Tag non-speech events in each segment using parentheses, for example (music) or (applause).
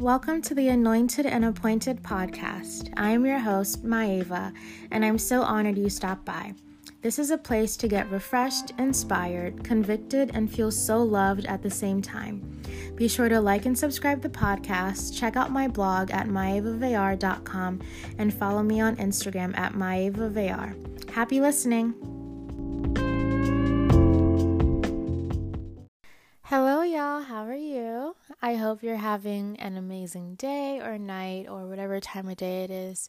Welcome to the Anointed and Appointed podcast. I am your host, Maeva, and I'm so honored you stopped by. This is a place to get refreshed, inspired, convicted, and feel so loved at the same time. Be sure to like and subscribe the podcast, check out my blog at maevavayar.com, and follow me on Instagram at maevavayar. Happy listening! Hello, y'all. How are you? I hope you're having an amazing day or night or whatever time of day it is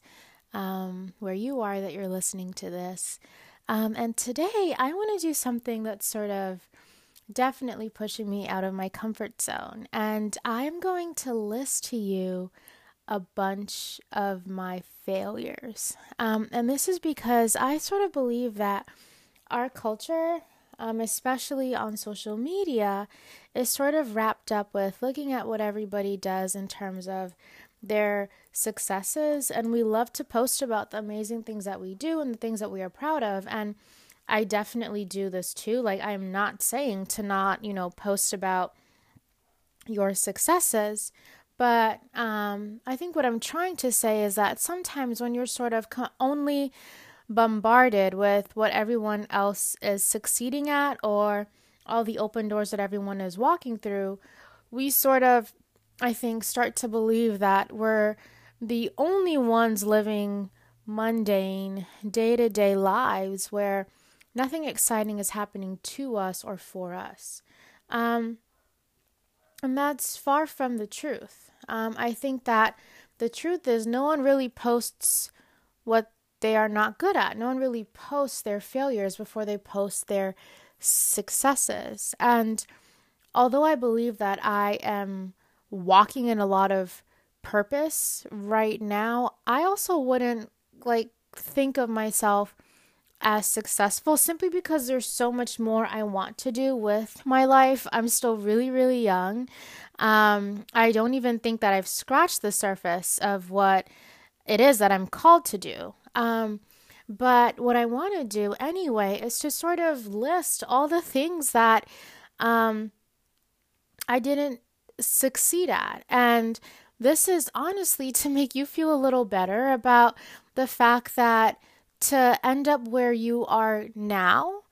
um, where you are that you're listening to this. Um, and today I want to do something that's sort of definitely pushing me out of my comfort zone. And I'm going to list to you a bunch of my failures. Um, and this is because I sort of believe that our culture um, especially on social media, is sort of wrapped up with looking at what everybody does in terms of their successes. And we love to post about the amazing things that we do and the things that we are proud of. And I definitely do this too. Like, I'm not saying to not, you know, post about your successes. But um, I think what I'm trying to say is that sometimes when you're sort of only bombarded with what everyone else is succeeding at or all the open doors that everyone is walking through, we sort of, I think, start to believe that we're the only ones living mundane, day to day lives where nothing exciting is happening to us or for us. Um, and that's far from the truth. Um, I think that the truth is no one really posts what they are not good at. No one really posts their failures before they post their successes. And although I believe that I am walking in a lot of purpose right now, I also wouldn't like think of myself as successful simply because there's so much more I want to do with my life. I'm still really, really young. Um, I don't even think that I've scratched the surface of what it is that I'm called to do. Um, but what I want to do anyway is to sort of list all the things that um, I didn't succeed at. And this is honestly (laughs) to make you feel a little better about the fact that to end up where you are now,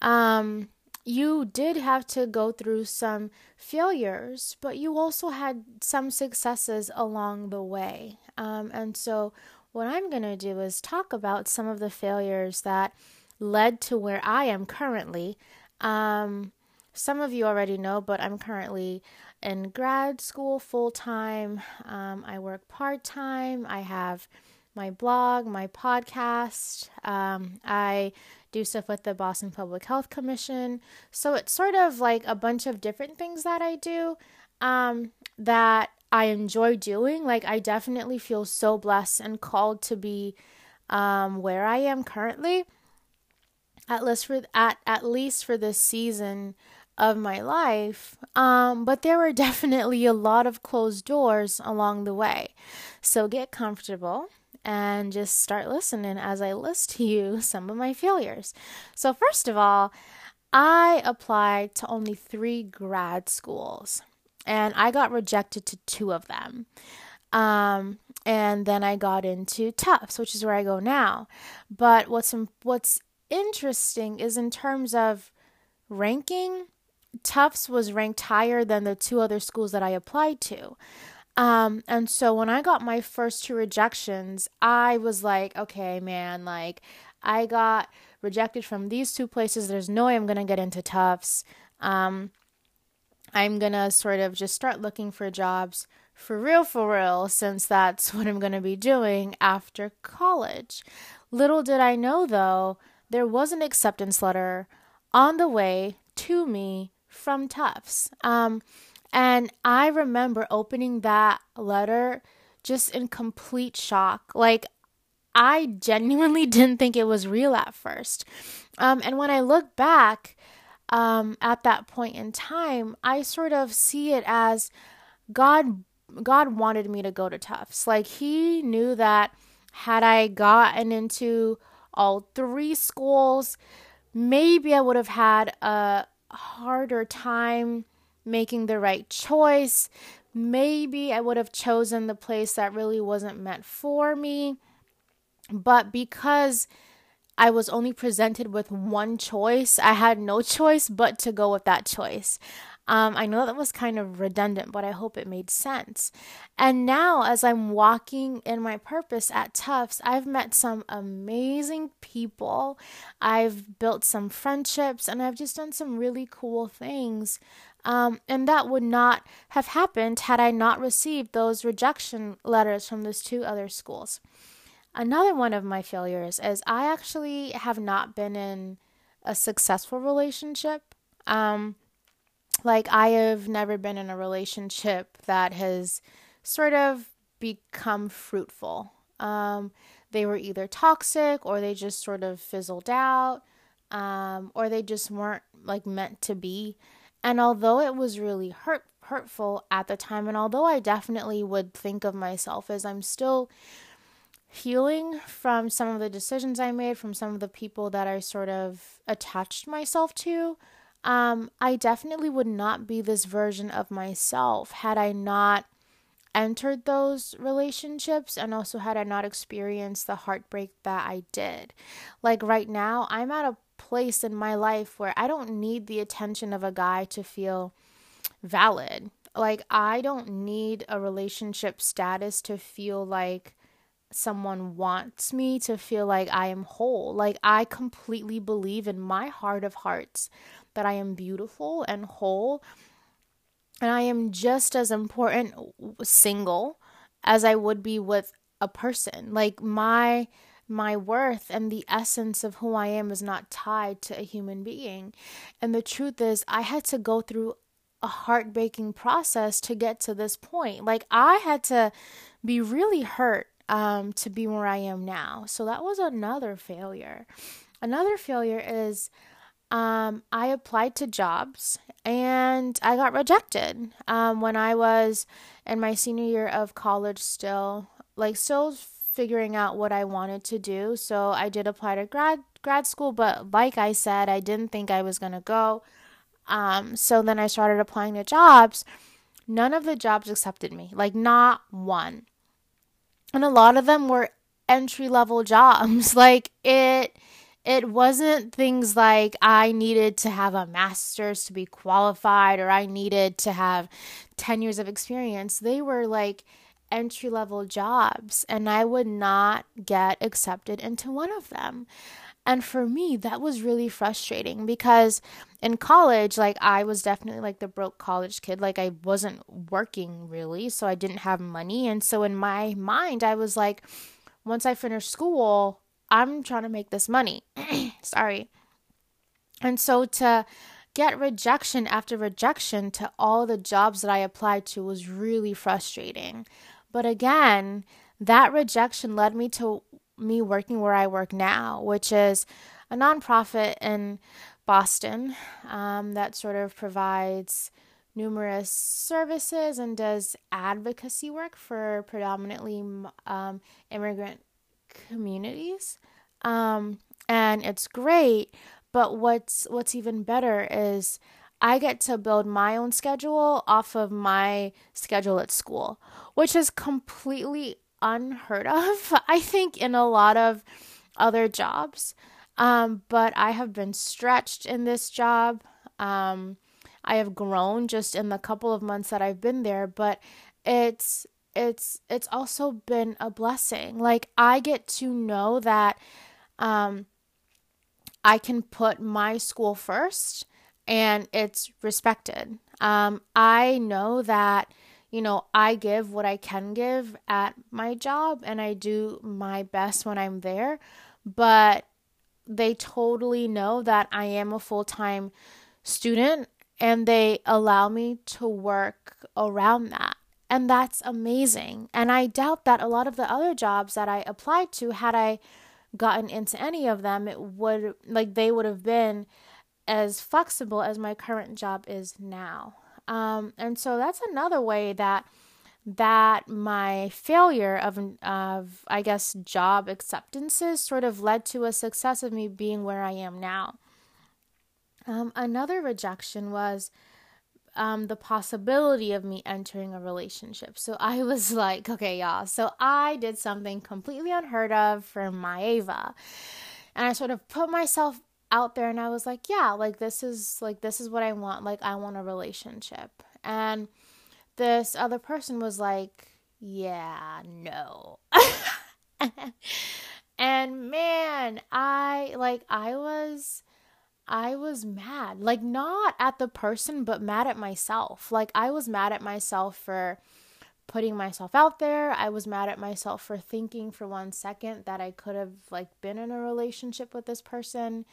um, you did have to go through some failures, but you also had some successes along the way. Um, and so, what I'm going to do is talk about some of the failures that led to where I am currently. Um, some of you already know, but I'm currently in grad school full time. Um, I work part time. I have my blog, my podcast. Um, I do stuff with the Boston Public Health Commission. So it's sort of like a bunch of different things that I do um, that I enjoy doing. Like, I definitely feel so blessed and called to be um, where I am currently. At least for at at least for this season of my life. Um, but there were (laughs) definitely a lot of closed doors along the way. So get comfortable and just start listening as I list to you (laughs) some of my failures. So, first of all, I applied to only three grad schools and I got rejected to two of them. Um, and then I got into Tufts, which is where I go now. But what's what's interesting is in terms of ranking, Tufts was ranked higher than the two other schools that I applied to. Um, and so when I got my first two rejections, I was like, okay, man, like I got rejected from these two places. There's no way I'm gonna get into Tufts. Um, I'm gonna sort of just start looking for jobs for real, for real, since that's (laughs) what I'm gonna be doing after college. Little did I know though, there was an acceptance letter on the way to me from Tufts. Um, and I remember opening that letter just in complete shock. Like, I genuinely (laughs) didn't think it was real at first. Um, and when I look back um, at that point in time, I sort of see it as God. God wanted me to go to Tufts. Like He knew that had I gotten into all three schools, maybe I would have had a harder time making the right choice. maybe I would have chosen the place that really wasn't meant for me. But because I was only presented with one choice, I had no choice but to go with that choice. Um, I know that was kind of redundant, but I hope it made sense. And now, as I'm walking in my purpose at Tufts, I've met some amazing people. I've built some friendships, and I've just done some really cool things. Um, and that would not have happened had I not received those rejection letters from those two other schools. Another one of my failures is I actually have not been in a successful relationship. Um, like, I have never been in a relationship that has sort of become fruitful. Um, they were either toxic or they just sort of fizzled out, um, or they just weren't like meant to be. And although it was really hurt hurtful at the time, and although I definitely would think of myself as I'm still healing from some of the decisions I made, from some of the people that I sort of attached myself to, um, I definitely would not be this version of myself had I not entered those relationships and also had I not experienced the heartbreak that I did. Like right now, I'm at a place in my life where I don't need the attention of a guy to feel valid. Like, I don't need a relationship status to feel like someone wants me to feel like I am whole. Like, I completely believe in my heart of hearts that I am beautiful and whole. And I am just as important single as I would be with a person. Like, my my worth and the essence of who I am is not tied to a human being. And the truth is, I had to go through a heartbreaking process to get to this point. Like, I had to be really hurt um, to be where I am now. So that was another failure. Another failure is um, I applied to jobs and I got rejected um, when I was in my senior year of college, still, like, still figuring out what I wanted to do. So I did apply to grad grad school, but like I said, I didn't think I was going to go. Um, so then I started applying to jobs. None of the jobs accepted me, like not one. And a lot of them were entry level jobs. (laughs) Like it it wasn't things like I needed to have a master's to be qualified or I needed to have 10 years of experience. They were like entry level jobs, and I would not get accepted into one of them. And for me, that was really frustrating because in college, like I was definitely like the broke college kid. Like I wasn't working really, so I didn't have money. And so in my mind, I was like, once I finish school, I'm trying to make this money. (clears throat) Sorry. And so to get rejection after rejection to all the jobs that I applied to was really frustrating. But again, that rejection led me to me working where I work now, which is a nonprofit in Boston um, that sort of provides numerous services and does advocacy work for predominantly um, immigrant communities. Um, and it's great, but what's what's even better is I get to build my own schedule off of my schedule at school, which is completely unheard of, (laughs) I think, in a lot of other jobs. Um, but I have been stretched in this job. Um, I have grown just in the couple of months that I've been there, but it's it's it's also been a blessing. Like I get to know that um, I can put my school first and it's respected. Um, I know that, you know, I give what I can give at my job and I do my best when I'm there, but they totally know that I am a full time student and they allow me to work around that. And that's amazing. And I doubt that a lot of the other jobs that I applied to, had I gotten into any of them, it would, like, they would have been as flexible as my current job is now. Um, and so that's another way that that my failure of of I guess job acceptances sort of led to a success of me being where I am now. Um, another rejection was um, the possibility of me entering a relationship. So I (laughs) was like, okay, y'all. So I did something completely unheard of for Maeva. And I sort of put myself out there and I was like, yeah, like this is like this is what I want. Like I want a relationship. And this other person was like, yeah, no. (laughs) and man, I like I was I was mad. Like not at the person, but mad at myself. Like I was mad at myself for putting myself out there. I was mad at myself for thinking for one second that I could have like been in a relationship with this person.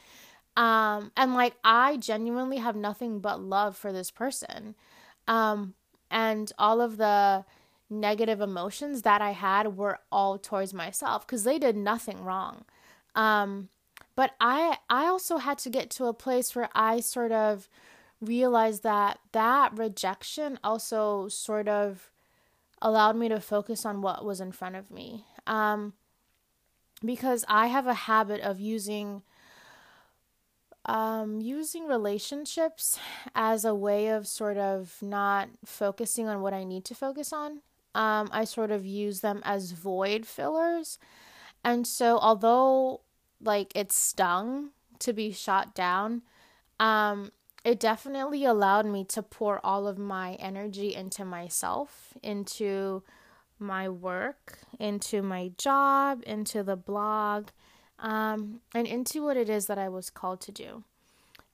Um and like I genuinely have nothing but love for this person. Um and all of the negative emotions that I had were all towards myself cuz they did nothing wrong. Um but I I also had to get to a place where I sort of realized that that rejection also sort of allowed me to focus on what was in front of me. Um, because I have a habit of using um, using relationships as a way of sort of not focusing on what I need to focus on. Um, I sort of use them as void fillers. And so, although like it stung to be shot down, um, it definitely allowed me to pour all of my energy into myself, into my work, into my job, into the blog, um, and into what it is that I was called to do.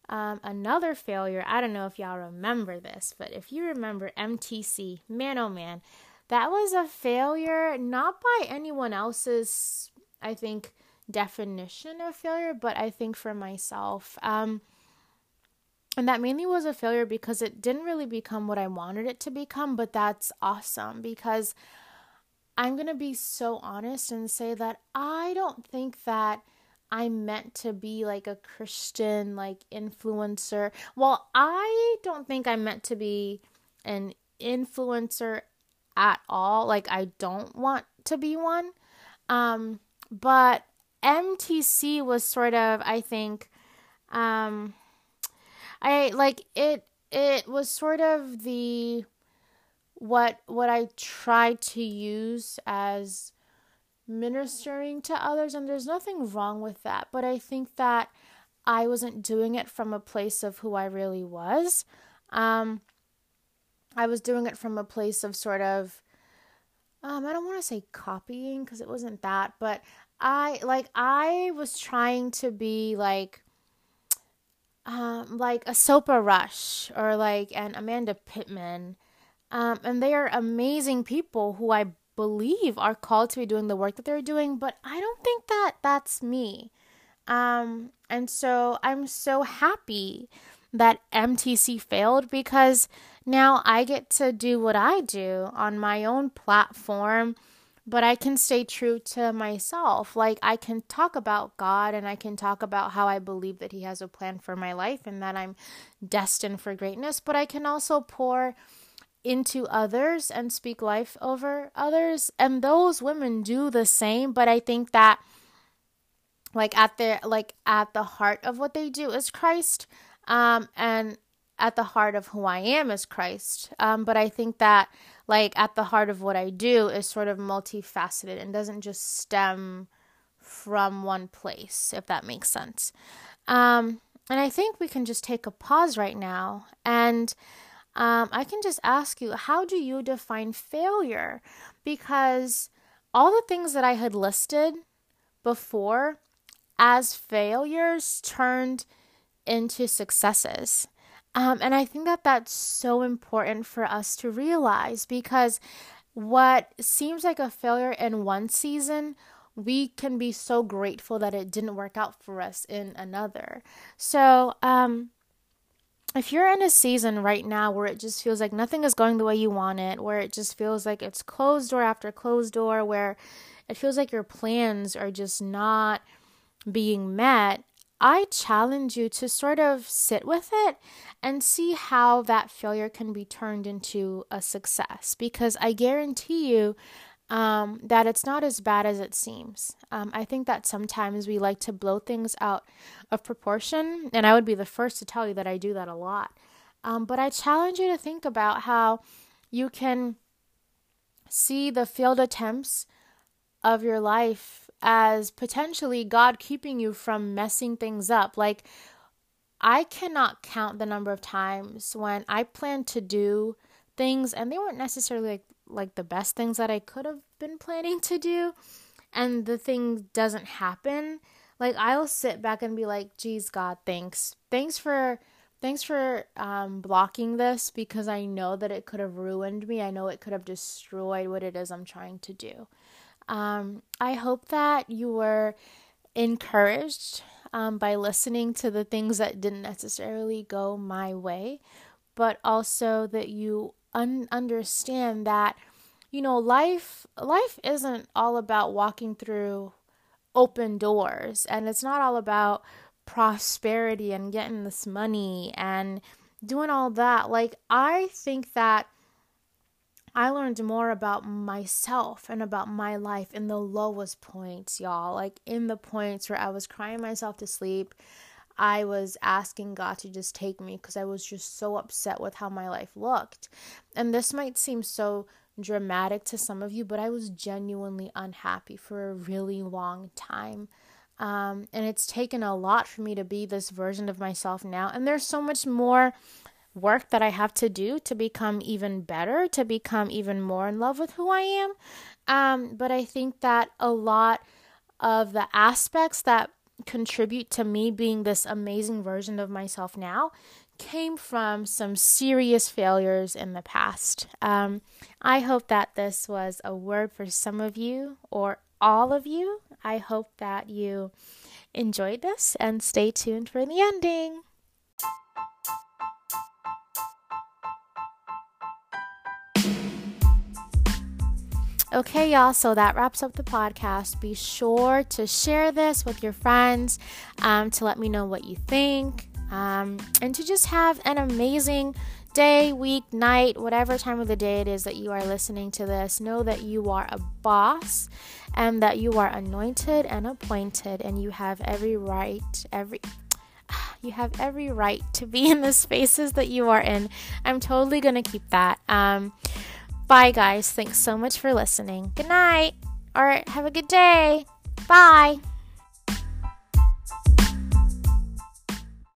Um, another failure, I don't know if y'all remember this, but if you remember MTC, man oh man, that was a failure not by anyone else's, I think, definition of failure, but I think for myself. Um, and that mainly was a failure because it didn't really become what I wanted it to become, but that's awesome because I'm going to be so honest and say that I don't think that I'm meant to be like a Christian like influencer. Well, I don't think I'm meant to be an influencer at all. Like I don't want to be one. Um but MTC was sort of I think um I like it it was sort of the what what I tried to use as ministering to others and there's nothing wrong with that but I think that I wasn't doing it from a place of who I really was um I was doing it from a place of sort of um I don't want to say copying because it wasn't that but I like I was trying to be like um, like a Sopa Rush or like an Amanda Pittman. Um, and they are amazing people who I believe are called to be doing the work that they're doing, but I don't think that that's me. Um, and so I'm so happy that MTC failed because now I get to do what I do on my own platform but I can stay true to myself. Like, I can talk about God and I can talk about how I believe that He has a plan for my life and that I'm destined for greatness, but I can also pour into others and speak life over others. And those women do the same, but I think that like at their like at the heart of what they do is Christ. Um and at the heart of who I am is Christ. Um, but I think that like at the heart of what I do is sort of multifaceted and doesn't just stem from one place, if that makes sense. Um, and I think we can just take a pause right now and um, I can just ask you, how do you define failure? Because all the things that I had listed before as failures turned into successes. Um, and I think that that's so important for us to realize because what seems like a failure in one season, we can be so grateful that it didn't work out for us in another. So, um, if you're in a season right now where it just feels like nothing is going the way you want it, where it just feels like it's closed door after closed door, where it feels like your plans are just not being met, I challenge you to sort of sit with it and see how that failure can be turned into a success. Because I guarantee you um, that it's not as bad as it seems. Um, I think that sometimes we like to blow things out of proportion, and I would be the first to tell you that I do that a lot. Um, but I challenge you to think about how you can see the failed attempts of your life as potentially God keeping you from messing things up. Like, I cannot count the number of times when I plan to do things and they weren't necessarily like, like the best things that I could have been planning to do, and the thing doesn't happen. Like, I'll sit back and be like, geez, God, thanks. Thanks for thanks for um, blocking this because I know that it could have ruined me. I know it could have destroyed what it is I'm trying to do. Um, I hope that you were encouraged um, by listening to the things that didn't necessarily go my way, but also that you un- understand that you know life life isn't all about walking through open doors and it's not all about prosperity and getting this money and doing all that. Like, I think that I learned more about myself and about my life in the lowest points, y'all. Like, in the points where I was crying myself to sleep. I was asking God to just take me because I was just so upset with how my life looked. And this might seem so dramatic to some of you, but I was genuinely unhappy for a really long time. Um, and it's taken a lot for me to be this version of myself now. And there's so much more work that I have to do to become even better, to become even more in love with who I am. Um, but I think that a lot of the aspects that contribute to me being this amazing version of myself now came from some serious failures in the past. Um, I hope that this was a word for some of you or all of you. I hope that you enjoyed this and stay tuned for the ending. Okay, y'all, so that wraps up the podcast. Be sure to share this with your friends um, to let me know what you think um, and to just have an amazing day, week, night, whatever time of the day it is that you are listening to this, know that you are a boss and that you are anointed and appointed and you have every right, every (sighs) you have every right to be in the (laughs) spaces that you are in. I'm totally going to keep that. Um, bye, guys. Thanks so much for listening. Good night, or have a good day. Bye.